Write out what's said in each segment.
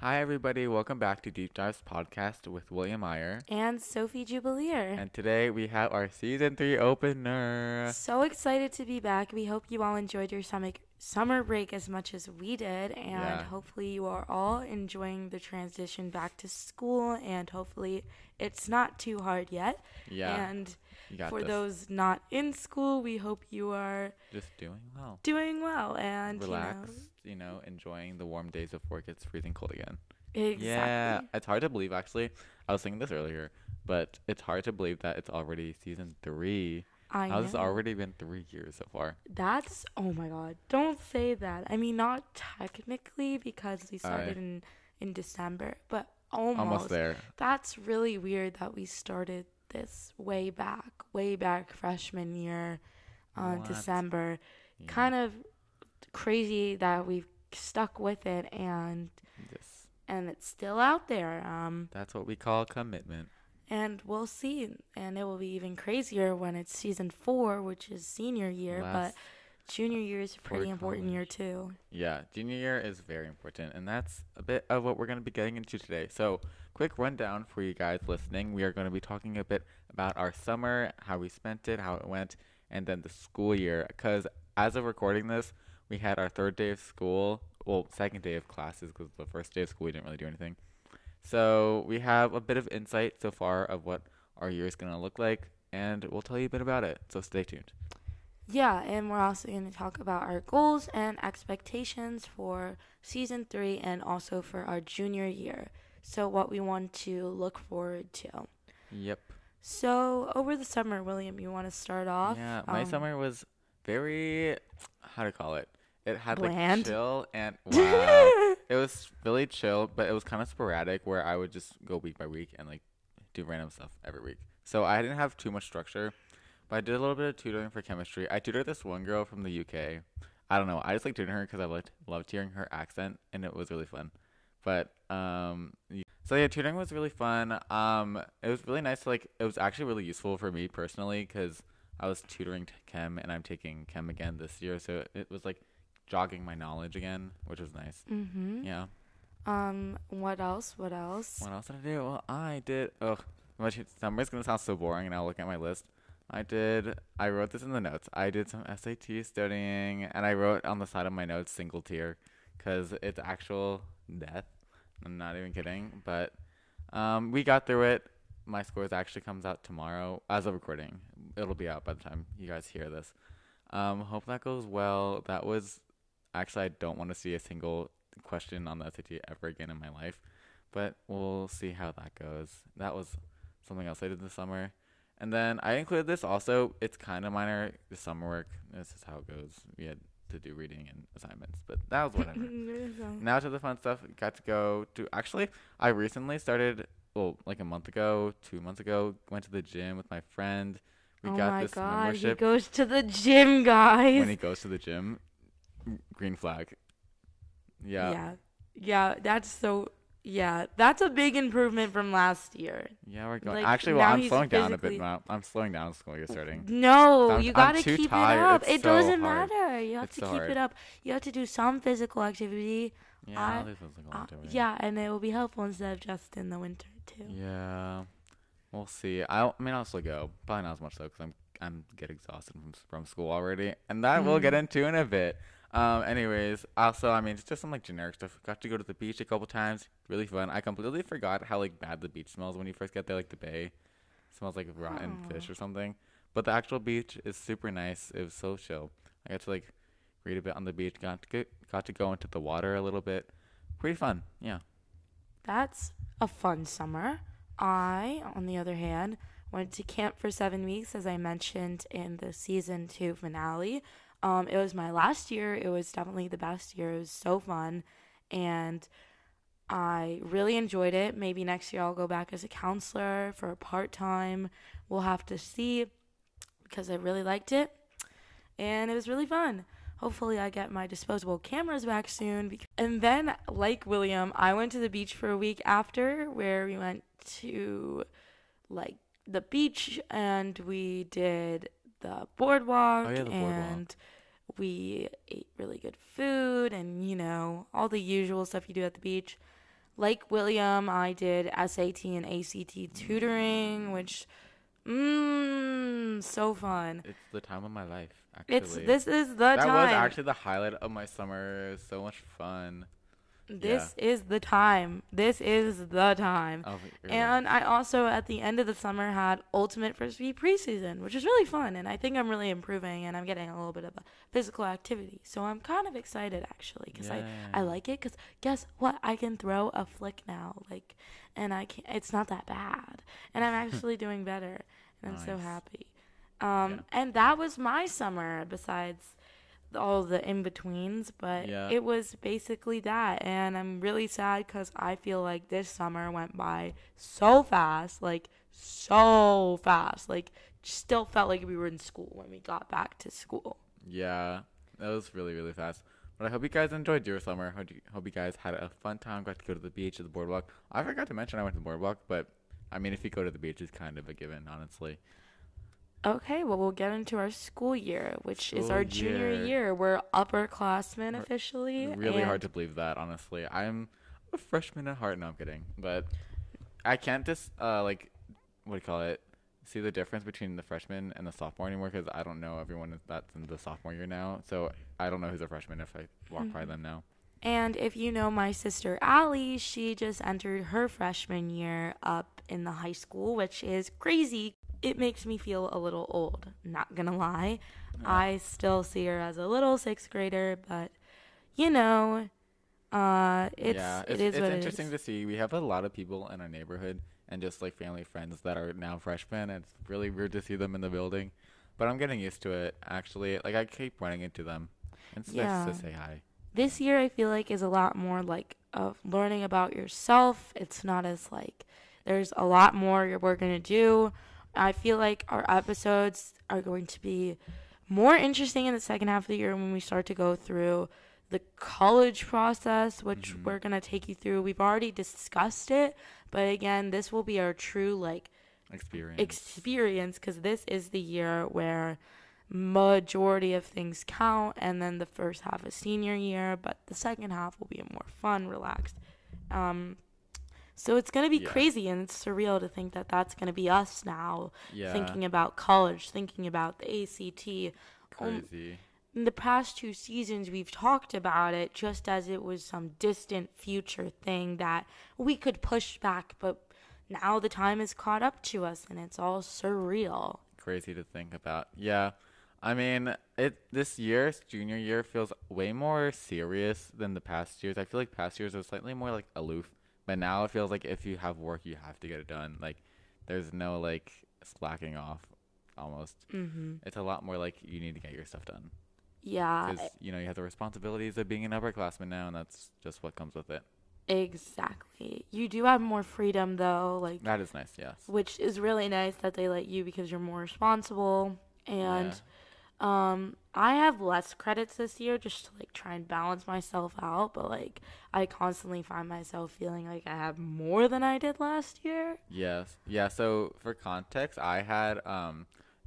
Hi, everybody. Welcome back to Deep Dives Podcast with William Meyer. and Sophie Jubileer. And today we have our season three opener. So excited to be back. We hope you all enjoyed your summer summer break as much as we did, and Yeah. hopefully you are all enjoying the transition back to school. And hopefully it's not too hard yet. Yeah, And for this. those not in school, we hope you are Just doing well. doing well and relaxed, you know, enjoying the warm days before it gets freezing cold again. Exactly. Yeah, it's hard to believe actually. I was thinking this earlier, but it's hard to believe that it's already season three. I How's know. already been three years so far? That's oh my god! Don't say that. I mean, not technically because we started in in December, but almost. Almost there. That's really weird that we started this way back, way back freshman year, uh, What? December. Yeah, Kind of crazy that we've stuck with it and this- and it's still out there. Um, that's what we call commitment. and we'll see. And it will be even crazier when it's season four, which is senior year. Last but junior year is a pretty important year too. Yeah, junior year is very important, and that's a bit of what we're going to be getting into today. So, quick rundown for you guys listening. We are going to be talking a bit about our summer, how we spent it, how it went, and then the school year. Because as of recording this, we had our third day of school, well, second day of classes, because the first day of school we didn't really do anything. So, we have a bit of insight so far of what our year is going to look like, and we'll tell you a bit about it. So, stay tuned. Yeah, and we're also going to talk about our goals and expectations for season three and also for our junior year. So, what we want to look forward to. Yep. So, over the summer, William, you want to start off? Yeah, my Um, summer was very how to call it. It had Bland? like chill and wow. it was really chill, but it was kind of sporadic where I would just go week by week and like do random stuff every week. So I didn't have too much structure, but I did a little bit of tutoring for chemistry. I tutored this one girl from the UK. I don't know. I just like tutoring her because I loved loved hearing her accent, and it was really fun. But um, so yeah, tutoring was really fun. Um, it was really nice. To, like, it was actually really useful for me personally because I was tutoring chem, and I'm taking chem again this year. So it was like jogging my knowledge again, which was nice. mm-hmm. Yeah. Um, what else? What else? What else did I do? Well, I did. Ugh, much summer's gonna sound so boring, and I'll look at my list. I did. I wrote this in the notes. I did some SAT studying, and I wrote on the side of my notes single tier, cause it's actual death. I'm not even kidding. But um, we got through it. My scores actually comes out tomorrow as of recording. It'll be out by the time you guys hear this. Um, hope that goes well. That was actually I don't want to see a single question on the SAT ever again in my life but we'll see how that goes. That was something else I did this summer. And then I included this also. It's kind of minor, the summer work. This is how it goes. We had to do reading and assignments, but that was whatever. now to the fun stuff. Got to go to. Actually, I recently started. Well, like a month ago, two months ago, went to the gym with my friend. We oh got my this god, he goes to the gym, guys. when he goes to the gym, green flag. Yeah. yeah. Yeah, that's so. Yeah, that's a big improvement from last year. Yeah, we're going. Like, Actually, well, I'm slowing down a bit now. I'm slowing down school year starting. No, I'm- you gotta keep tired. it up. It's it so doesn't hard. matter. You have It's to so keep hard. it up. You have to do some physical activity. Yeah, I- physical Uh, activity. yeah, and it will be helpful instead of just in the winter too. Yeah, we'll see. I, I mean, I'll still go. Probably not as much though, because I'm I'm get exhausted from from school already, and that we'll get Mhm. into in a bit. Um, anyways, also, I mean, it's just some like generic stuff. Got to go to the beach a couple times. Really fun. I completely forgot how like bad the beach smells when you first get there. Like the bay smells like rotten fish or something. But the actual beach is super nice. It was so chill. I got to like read a bit on the beach. Got to get, got to go into the water a little bit. Pretty fun. Yeah. That's a fun summer. I, on the other hand, went to camp for seven weeks, as I mentioned in the season two finale. Um, it was my last year. It was definitely the best year. It was so fun, and I really enjoyed it. Maybe next year I'll go back as a counselor for a part time. We'll have to see because I really liked it, and it was really fun. Hopefully, I get my disposable cameras back soon. And then, like William, I went to the beach for a week after, where we went to like the beach and we did the boardwalk Oh, yeah, the boardwalk. and we ate really good food and you know all the usual stuff you do at the beach. Like William, I did SAT and ACT tutoring, which mmm so fun. It's the time of my life. Actually, It's this is the that time. That was actually the highlight of my summer. It was so much fun. This is the time. This is the time. Oh, And right. I also, at the end of the summer, had Ultimate Frisbee preseason, which was really fun. And I think I'm really improving and I'm getting a little bit of a physical activity. So I'm kind of excited, actually, because I, I like it. Because guess what? I can throw a flick now. Like, and I can't, it's not that bad. And I'm actually doing better. And I'm so happy. Um, Yeah. And that was my summer, besides all the in betweens, but Yeah. it was basically that. And I'm really sad because I feel like this summer went by so fast, like so fast. Like, still felt like we were in school when we got back to school. Yeah, that was really really fast. But I hope you guys enjoyed your summer. Hope you, hope you guys had a fun time. Got to go to the beach, to the boardwalk. I forgot to mention I went to the boardwalk, but I mean, if you go to the beach, it's kind of a given, honestly. Okay, well, we'll get into our school year, which is our junior year. year. We're upperclassmen officially. Really hard to believe that, honestly. I'm a freshman at heart. No, I'm kidding. But I can't just uh like what do you call it? See the difference between the freshman and the sophomore anymore because I don't know everyone that's in the sophomore year now. So I don't know who's a freshman if I walk by Mhm. them now. And if you know my sister Allie, she just entered her freshman year up in the high school, which is crazy. It makes me feel a little old, not gonna lie. Yeah. I still see her as a little sixth grader, but you know, uh, it's yeah, it it's, it's interesting it is. to see. We have a lot of people in our neighborhood and just like family friends that are now freshmen. And it's really weird to see them in the building, but I'm getting used to it. Actually, like I keep running into them. It's Yeah. nice to say hi. This year I feel like is a lot more like of learning about yourself. It's not as like there's a lot more we're gonna do. I feel like our episodes are going to be more interesting in the second half of the year when we start to go through the college process, which Mhm. we're gonna take you through. We've already discussed it, but again, this will be our true like Experience. experience because this is the year where majority of things count and then the first half is senior year but the second half will be a more fun relaxed um so it's going to be Yeah. crazy and it's surreal to think that that's going to be us now yeah. thinking about college thinking about the ACT um, in the past two seasons we've talked about it just as it was some distant future thing that we could push back but now the time has caught up to us and it's all surreal crazy to think about. Yeah. I mean, it this year's junior year feels way more serious than the past years. I feel like past years are slightly more like aloof, but now it feels like if you have work, you have to get it done. Like there's no like slacking off almost. mm-hmm. It's a lot more like you need to get your stuff done yeah because you know you have the responsibilities of being an upperclassman now, and that's just what comes with it. exactly you do have more freedom though like That is nice, yes. which is really nice that they let you because you're more responsible and um i have less credits this year just to like try and balance myself out but like i constantly find myself feeling like i have more than i did last year Yes. Yeah. So for context, I had um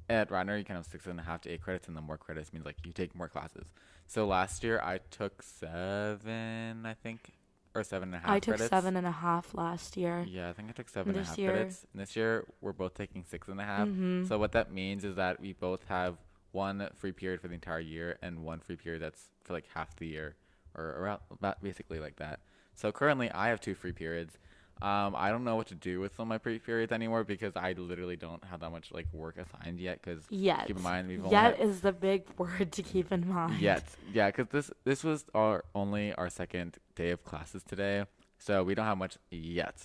at Radnor you can have six and a half to eight credits, and the more credits means like you take more classes. So last year I took seven, I think, or seven and a half. i took credits. seven and a half last year Yeah, I think I took seven and a half year- credits. And this year we're both taking six and a half. Mhm. So what that means is that we both have one free period for the entire year and one free period that's for like half the year, or around about basically like that. So currently I have two free periods. Um, I don't know what to do with some of my free periods anymore because I literally don't have that much like work assigned yet. Because yet keep in mind we've only yet had- is the big word to keep in mind Yet, yeah, because this this was our only our second day of classes today, so we don't have much yet.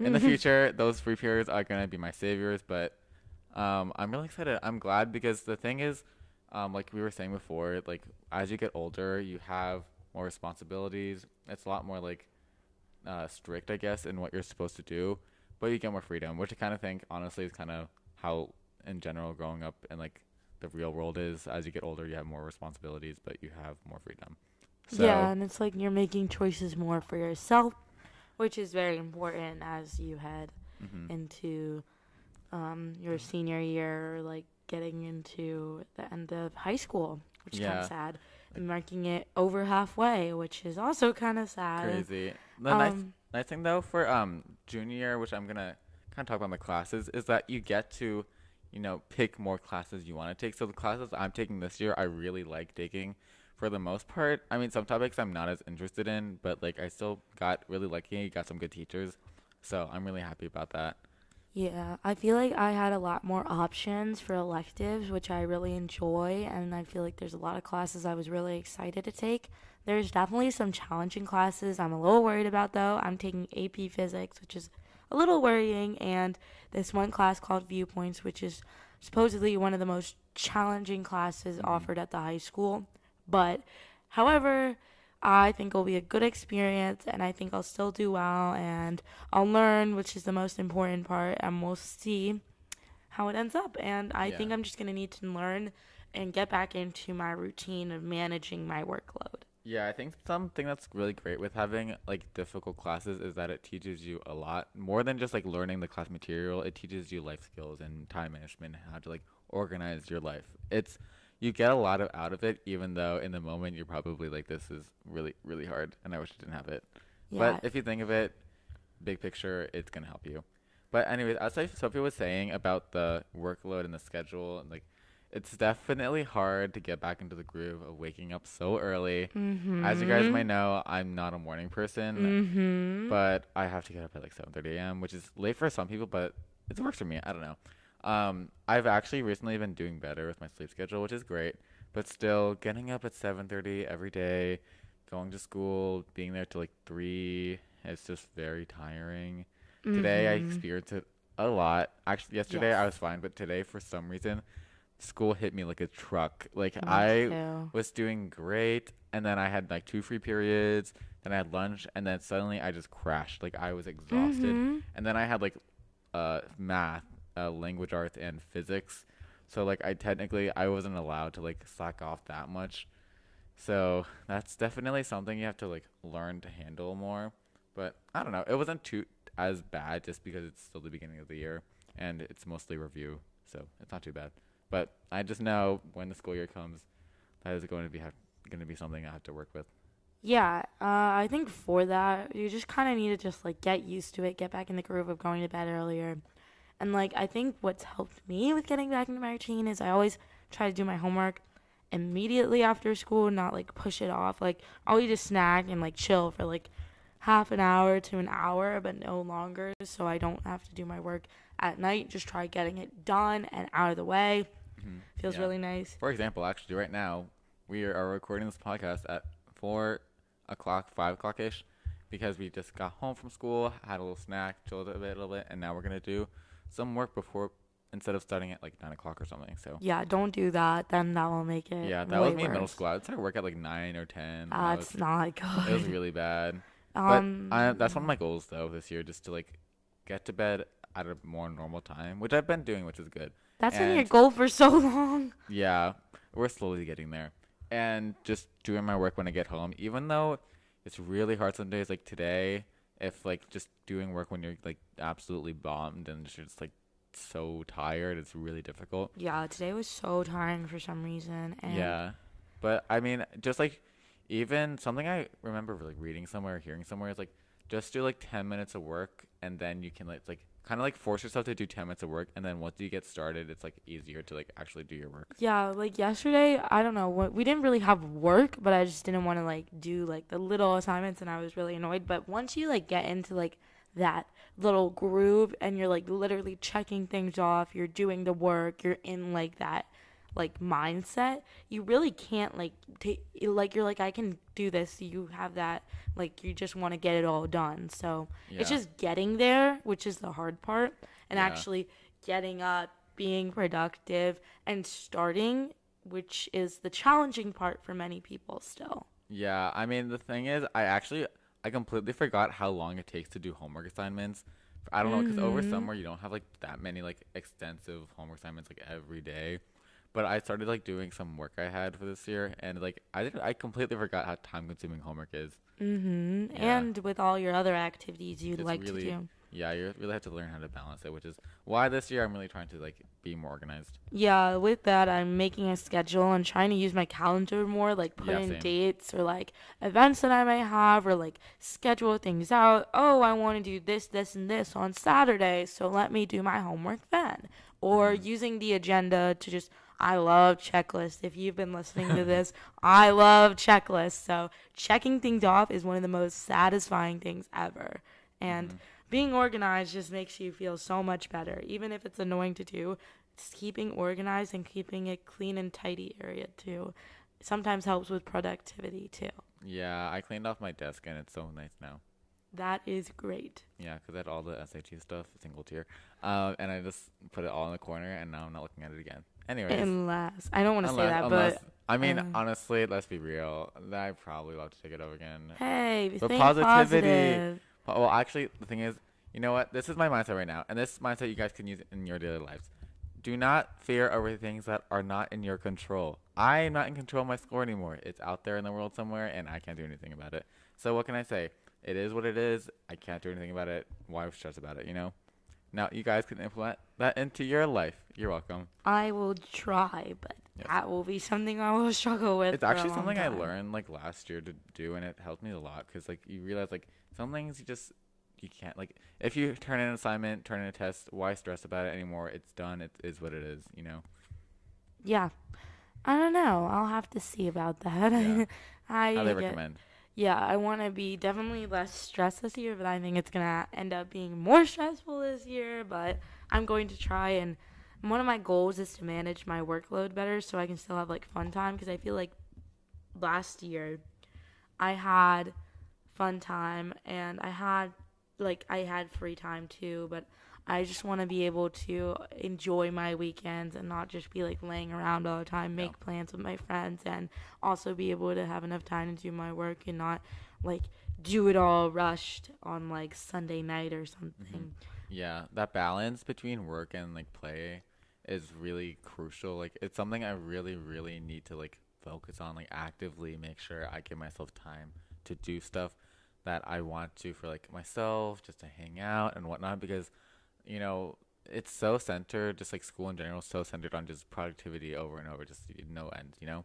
In the future, those free periods are gonna be my saviors, but um, I'm really excited. I'm glad because the thing is, um, like we were saying before, like as you get older, you have more responsibilities. It's a lot more like uh, strict, I guess, in what you're supposed to do, but you get more freedom, which I kind of think, honestly, is kind of how, in general, growing up and like the real world is. As you get older, you have more responsibilities, but you have more freedom. So, yeah, and it's like you're making choices more for yourself, which is very important as you head mhm. into um, your senior year like getting into the end of high school, which is kind of sad. And marking it over halfway, which is also kind of sad. Crazy. The nice Um, nice thing though for um junior year, which I'm gonna kind of talk about my classes, is that you get to, you know, pick more classes you want to take. So the classes I'm taking this year, I really like taking. For the most part, I mean, some topics I'm not as interested in, but like I still got really lucky. Got some good teachers, so I'm really happy about that. Yeah, I feel like I had a lot more options for electives, which I really enjoy, and I feel like there's a lot of classes I was really excited to take. There's definitely some challenging classes I'm a little worried about though. I'm taking AP Physics, which is a little worrying, and this one class called Viewpoints, which is supposedly one of the most challenging classes mm-hmm. offered at the high school. But, however, I think it'll be a good experience, and I think I'll still do well, and I'll learn, which is the most important part, and we'll see how it ends up. And I think I'm just gonna need to learn and get back into my routine of managing my workload. Yeah, I think something that's really great with having like difficult classes is that it teaches you a lot more than just like learning the class material. It teaches you life skills and time management, how to like organize your life. It's you get a lot of out of it, even though in the moment you're probably like, "This is really, really hard," and I wish I didn't have it. Yeah. But if you think of it, big picture, it's gonna help you. But anyways, as like Sophie was saying about the workload and the schedule, and like, it's definitely hard to get back into the groove of waking up so early. mm-hmm. As you guys might know, I'm not a morning person, Mm-hmm. but I have to get up at like 7:30 a.m., which is late for some people, but it works for me. I don't know. Um, I've actually recently been doing better with my sleep schedule, which is great. But still, getting up at 7:30 every day, going to school, being there till like three, it's just very tiring. Today I Mhm. experienced it a lot. Actually, yesterday I was fine, but today for some reason, school hit me like a truck. Like Me I too. was doing great and then I had like two free periods, then I had lunch and then suddenly I just crashed. Like I was exhausted. Mhm. And then I had like uh math, uh language arts and physics. So like I technically I wasn't allowed to like slack off that much. So that's definitely something you have to like learn to handle more. But I don't know. It wasn't too as bad just because it's still the beginning of the year and it's mostly review. So it's not too bad. But I just know when the school year comes that is going to be have, going to be something I have to work with. Yeah, uh, I think for that, you just kind of need to just like get used to it, get back in the groove of going to bed earlier. And like, I think what's helped me with getting back into my routine is I always try to do my homework immediately after school, not like push it off. Like, I'll eat a snack and like chill for like half an hour to an hour, but no longer, so I don't have to do my work at night. Just try getting it done and out of the way. Mhm. Feels Yeah. really nice. For example, actually, right now we are recording this podcast at four o'clock, five o'clock ish, because we just got home from school, had a little snack, chilled a bit, a little bit, and now we're gonna do some work before instead of starting at like nine o'clock or something. So Yeah, don't do that. Then that will make it. yeah, that was me in middle school. I would start work at like nine or ten. That's was- not good. it was really bad. um, But I, that's one of my goals though this year, just to like get to bed at a more normal time, which I've been doing, which is good. that's been your goal for so long. Yeah, we're slowly getting there. And just doing my work when I get home, even though it's really hard some days, like today, if like just doing work when you're like absolutely bombed and you're just like so tired, it's really difficult. Yeah, today was so tiring for some reason. And Yeah. But I mean, just like even something I remember like reading somewhere, or hearing somewhere is like just do like 10 minutes of work and then you can like like kind of like force yourself to do 10 minutes of work and then once you get started, it's like easier to like actually do your work. Yeah, like yesterday, I don't know what we didn't really have work, but I just didn't want to like do like the little assignments, and I was really annoyed. But once you like get into like that little groove, and you're like literally checking things off, you're doing the work, you're in like that like mindset, you really can't like take like you're like I can do this. You have that like you just want to get it all done. So it's just getting there, which is the hard part, and Yeah. actually getting up, being productive, and starting, which is the challenging part for many people still. Yeah, I mean the thing is, I actually I completely forgot how long it takes to do homework assignments. I don't know because over mm-hmm. summer you don't have like that many like extensive homework assignments like every day. But I started like doing some work I had for this year, and like I did, I completely forgot how time consuming homework is. Mm-hmm. Yeah. And with all your other activities you'd It's like really- to do. Yeah, you really have to learn how to balance it, which is why this year I'm really trying to like be more organized. Yeah, with that, I'm making a schedule and trying to use my calendar more, like put Yeah, in same. dates or like events that I may have, or like schedule things out. Oh, I want to do this, this, and this on Saturday, so let me do my homework then. Or Mm-hmm. using the agenda to just, I love checklists. If you've been listening to this, I love checklists. So checking things off is one of the most satisfying things ever. And Mm-hmm. being organized just makes you feel so much better, even if it's annoying to do just keeping organized and keeping a clean and tidy area too sometimes helps with productivity too. Yeah, I cleaned off my desk and it's so nice now. That is great. Yeah, because I had all the SAT stuff, single tier, um, and I just put it all in the corner, and now I'm not looking at it again. Anyways, Unless I don't want to say that, unless but I mean, uh, honestly, let's be real. I probably love to take it over again. hey, But positivity- positive. Po- Well, actually, the thing is, you know what? This is my mindset right now, and this mindset you guys can use in your daily lives. Do not fear over things that are not in your control. I am not in control of my score anymore. It's out there in the world somewhere, and I can't do anything about it. So what can I say? It is what it is. I can't do anything about it. Why stress about it? You know. Now you guys can implement that into your life. You're welcome. I will try, but Yes. that will be something I will struggle with. It's actually something I learned like last year to do, and it helped me a lot because like you realize like some things you just you can't like if you turn in an assignment, turn in a test, why stress about it anymore? It's done. It is what it is. You know. Yeah, I don't know. I'll have to see about that. Yeah. I How they get- recommend. Yeah, I want to be definitely less stressed this year, but I think it's gonna end up being more stressful this year. But I'm going to try, and one of my goals is to manage my workload better, so I can still have like fun time. Because I feel like last year I had fun time, and I had like I had free time too, but. I just want to be able to enjoy my weekends and not just be like laying around all the time, Yeah. make plans with my friends, and also be able to have enough time to do my work and not like do it all rushed on like Sunday night or something. Mm-hmm. Yeah, that balance between work and like play is really crucial. Like it's something I really, really need to like focus on, like actively make sure I give myself time to do stuff that I want to for like myself, just to hang out and whatnot because you know, it's so centered, just like school in general, so centered on just productivity over and over, just no end, you know?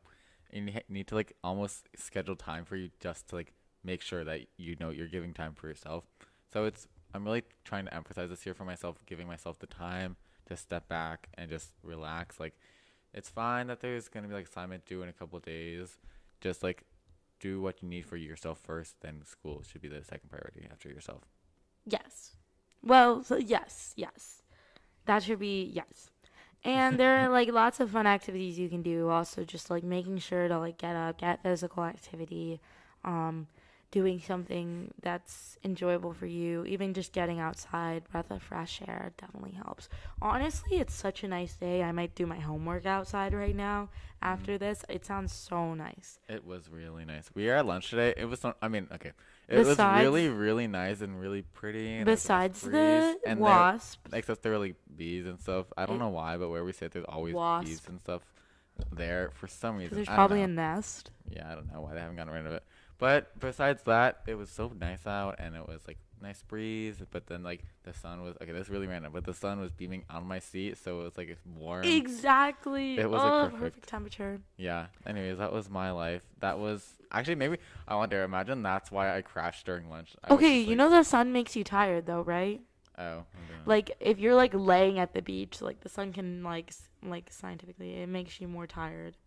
And you need to like almost schedule time for you just to like make sure that you know you're giving time for yourself. So it's, I'm really trying to emphasize this here for myself, giving myself the time to step back and just relax. Like, it's fine that there's to be like assignment due in a couple days. Just like do what you need for yourself first, then school should be the second priority after yourself. Yes. Well, so yes, yes. That should be yes. And there are like lots of fun activities you can do. Also, just like making sure to like get up, get physical activity, um, doing something that's enjoyable for you. Even just getting outside, breath of fresh air definitely helps. Honestly, it's such a nice day. I might do my homework outside right now after this. It sounds so nice. It was really nice. We are at lunch today. It was, so, I mean, okay. It was really, really nice and really pretty. And there was a Besides the and wasp, except there were like bees and stuff. I don't It- know why, but where we sit, there's always bees and stuff there for some reason. there's probably know. a nest. Yeah, I don't know why they haven't gotten rid of it. But besides that, it was so nice out, and it was like nice breeze. But then like the sun was okay. This is really random, but the sun was beaming on my seat, so it was like warm. Exactly. It was, oh, like, oh, perfect. perfect temperature. Yeah. Anyways, that was my life. That was actually maybe I wonder. Imagine that's why I crashed during lunch. I Okay, just you like, know the sun makes you tired though, right? Oh. Like if you're like laying at the beach, like the sun can like like scientifically it makes you more tired.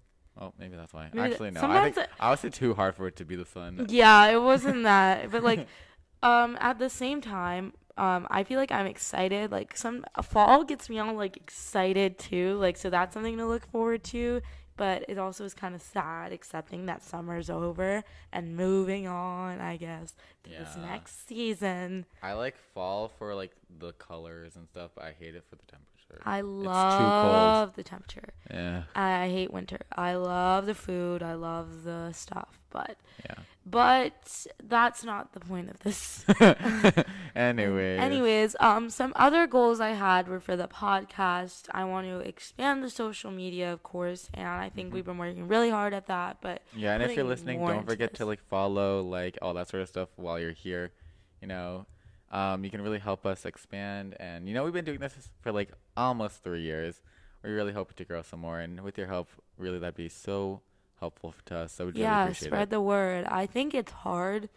Oh, maybe that's why. Maybe Actually, no. I think sometimes I was it too hard for it to be the sun. Yeah, it wasn't that, but like um at the same time, um I feel like I'm excited. Like some fall gets me all like excited too. Like so that's something to look forward to. But it also is kind of sad accepting that summer's over and moving on, I guess, to this next season. I like fall for like the colors and stuff, but I hate it for the temperature. Temperature. I love the temperature. Yeah. I hate winter. I love the food. I love the stuff, but Yeah. but that's not the point of this. anyway. Anyways, um, some other goals I had were for the podcast. I want to expand the social media, of course, and I think Mhm. we've been working really hard at that. But Yeah, and if you're listening, don't forget to like follow, like all that sort of stuff while you're here. You know, um, you can really help us expand. And you know, we've been doing this for like almost three years. We're really hope to grow some more, and with your help, really that'd be so helpful to us. So we'd really yeah, appreciate spread it. the word. I think it's hard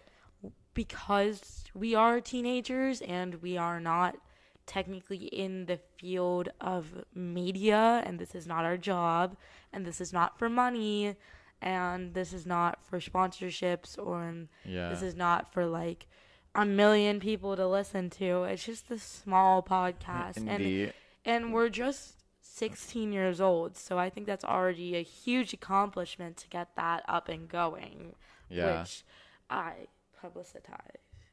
because we are teenagers and we are not technically in the field of media, and this is not our job, and this is not for money, and this is not for sponsorships, or yeah. this is not for like a million people to listen to. It's just a small podcast, Indeed. and we're just 16 years old so i think that's already a huge accomplishment to get that up and going yeah. which i publicize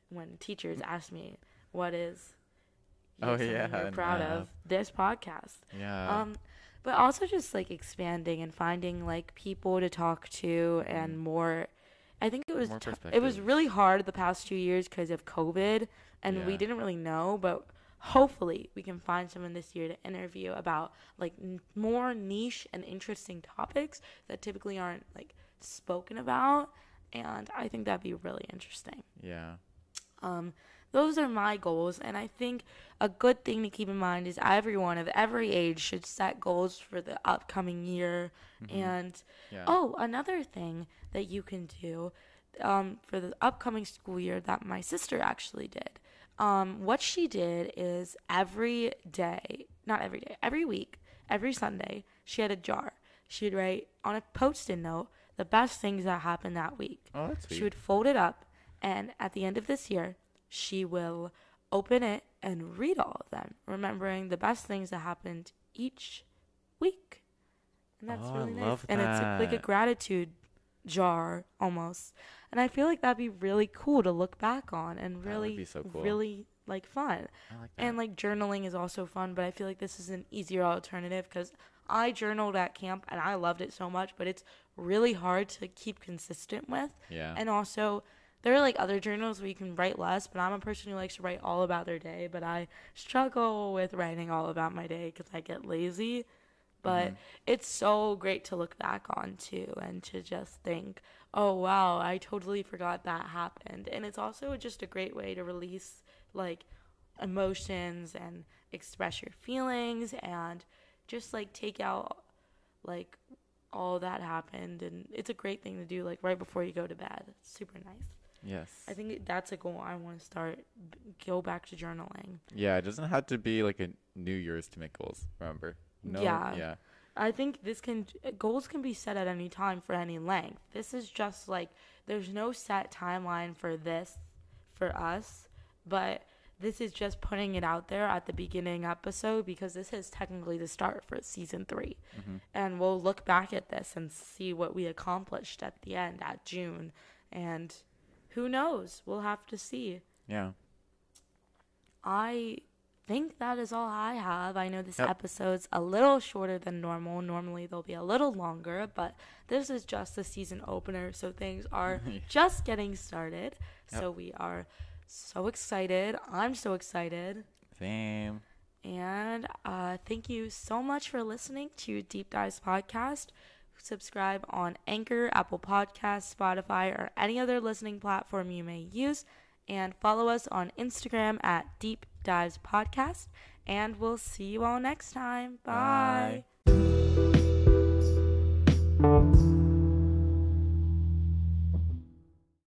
when teachers ask me what is Oh, yeah, you're proud uh, of this podcast yeah. um but also just like expanding and finding like people to talk to and more i think it was. T- it was really hard the past two years because of covid and we didn't really know but hopefully we can find someone this year to interview about like n- more niche and interesting topics that typically aren't like spoken about and i think that'd be really interesting yeah. um, those are my goals, and I think a good thing to keep in mind is everyone of every age should set goals for the upcoming year. Mhm. And Yeah. oh, another thing that you can do um, for the upcoming school year that my sister actually did. Um, what she did is every day, not every day, every week, every Sunday, she had a jar. She'd write on a post it note the best things that happened that week. Oh, that's sweet. She would fold it up, and at the end of this year, she will open it and read all of them, remembering the best things that happened each week. And that's Oh, I really nice. love And it's like a gratitude jar almost. And I feel like that'd be really cool to look back on and really, be so cool. really like fun. Like. And like journaling is also fun, but I feel like this is an easier alternative because I journaled at camp and I loved it so much, but it's really hard to keep consistent with. yeah. And also, there are like other journals where you can write less, but I'm a person who likes to write all about their day, but I struggle with writing all about my day because I get lazy. But Mhm. it's so great to look back on too and to just think, oh wow, I totally forgot that happened. And it's also just a great way to release like emotions and express your feelings and just like take out like all that happened and it's a great thing to do like right before you go to bed. It's super nice. yes. I think that's a goal I want to start go back to journaling. yeah, it doesn't have to be like a New Year's to make goals. Remember? No. Yeah. Yeah. I think this can goals can be set at any time for any length. This is just like there's no set timeline for this for us, but this is just putting it out there at the beginning episode because this is technically the start for season 3. Mhm. And we'll look back at this and see what we accomplished at the end at June and who knows? We'll have to see. Yeah. I think that is all I have. I know this Yep. episode's a little shorter than normal. Normally they'll be a little longer, but this is just the season opener, so things are just getting started. Yep. So we are so excited. I'm so excited. Same. And uh, thank you so much for listening to Deep Dives Podcast. Subscribe on Anchor, Apple Podcasts, Spotify, or any other listening platform you may use. And follow us on Instagram at Deep Dives Podcast. And we'll see you all next time. Bye. Bye.